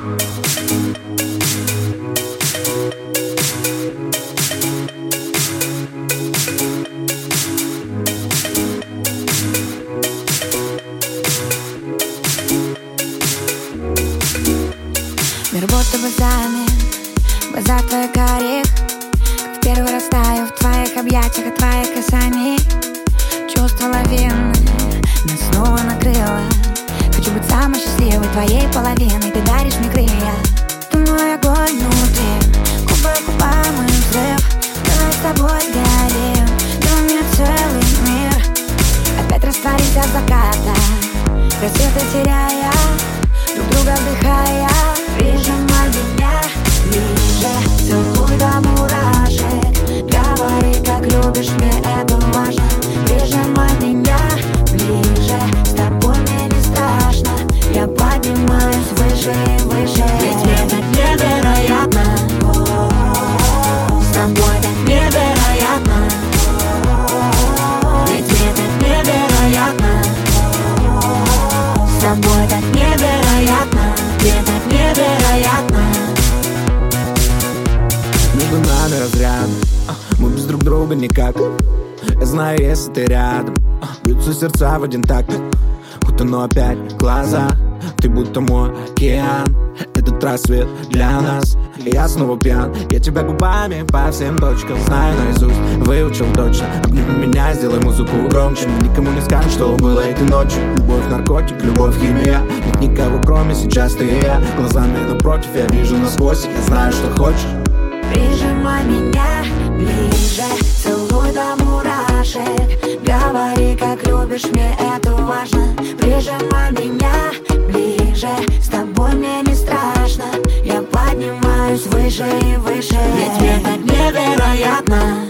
Мир будто бы замер В глазах твоих в первый раз таю в твоих объятиях От твоих касаний Чувство лавины Нас снова накрыло. Хочу быть самой счастливой твоей половиной Ты даришь мне крылья. Ты мой огонь внутри Губы губам и взрыв. Давай с тобой горим Ты меня целый мир. Опять растворимся заката Рассветы теряя Друг друга вдыхая. Прижимай меня ближе разряд. Мы без друг друга никак. Я знаю, если ты рядом. Бьются сердца в один такт. Утону опять глаза. Ты будто мой океан. Этот рассвет для нас. Я снова пьян. Я тебя губами по всем точкам Знаю наизусть, выучил точно. Обними меня, сделай музыку громче. Никому не скажешь, что было этой ночью. Любовь, наркотик, любовь, химия. Нет никого, кроме сейчас ты и я. Глазами напротив, я вижу насквозь. Я знаю, что хочешь Прижимай меня ближе Целуй до мурашек. Говори, как любишь, мне это важно. Прижимай меня ближе С тобой мне не страшно. Я поднимаюсь выше и выше. Ведь мне так невероятно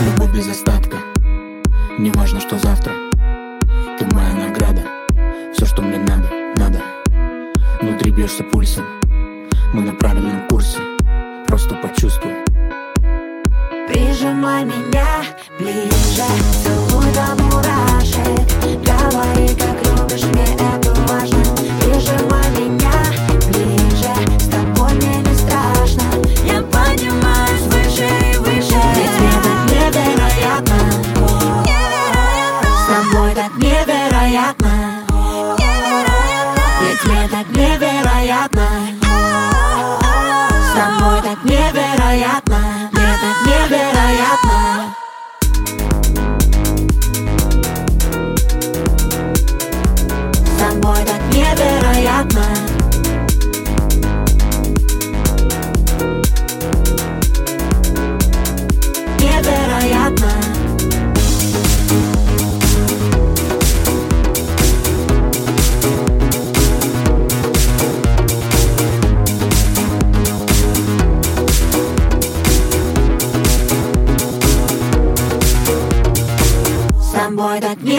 Любовь без остатка. Не важно, что завтра. Ты моя награда. Все, что мне надо, надо. Внутри бьешься пульсом. Мы на правильном курсе. Просто почувствуй. Прижимай меня ближе. Целуй до мурашек. Говори, как любишь, мне это важно Yeah.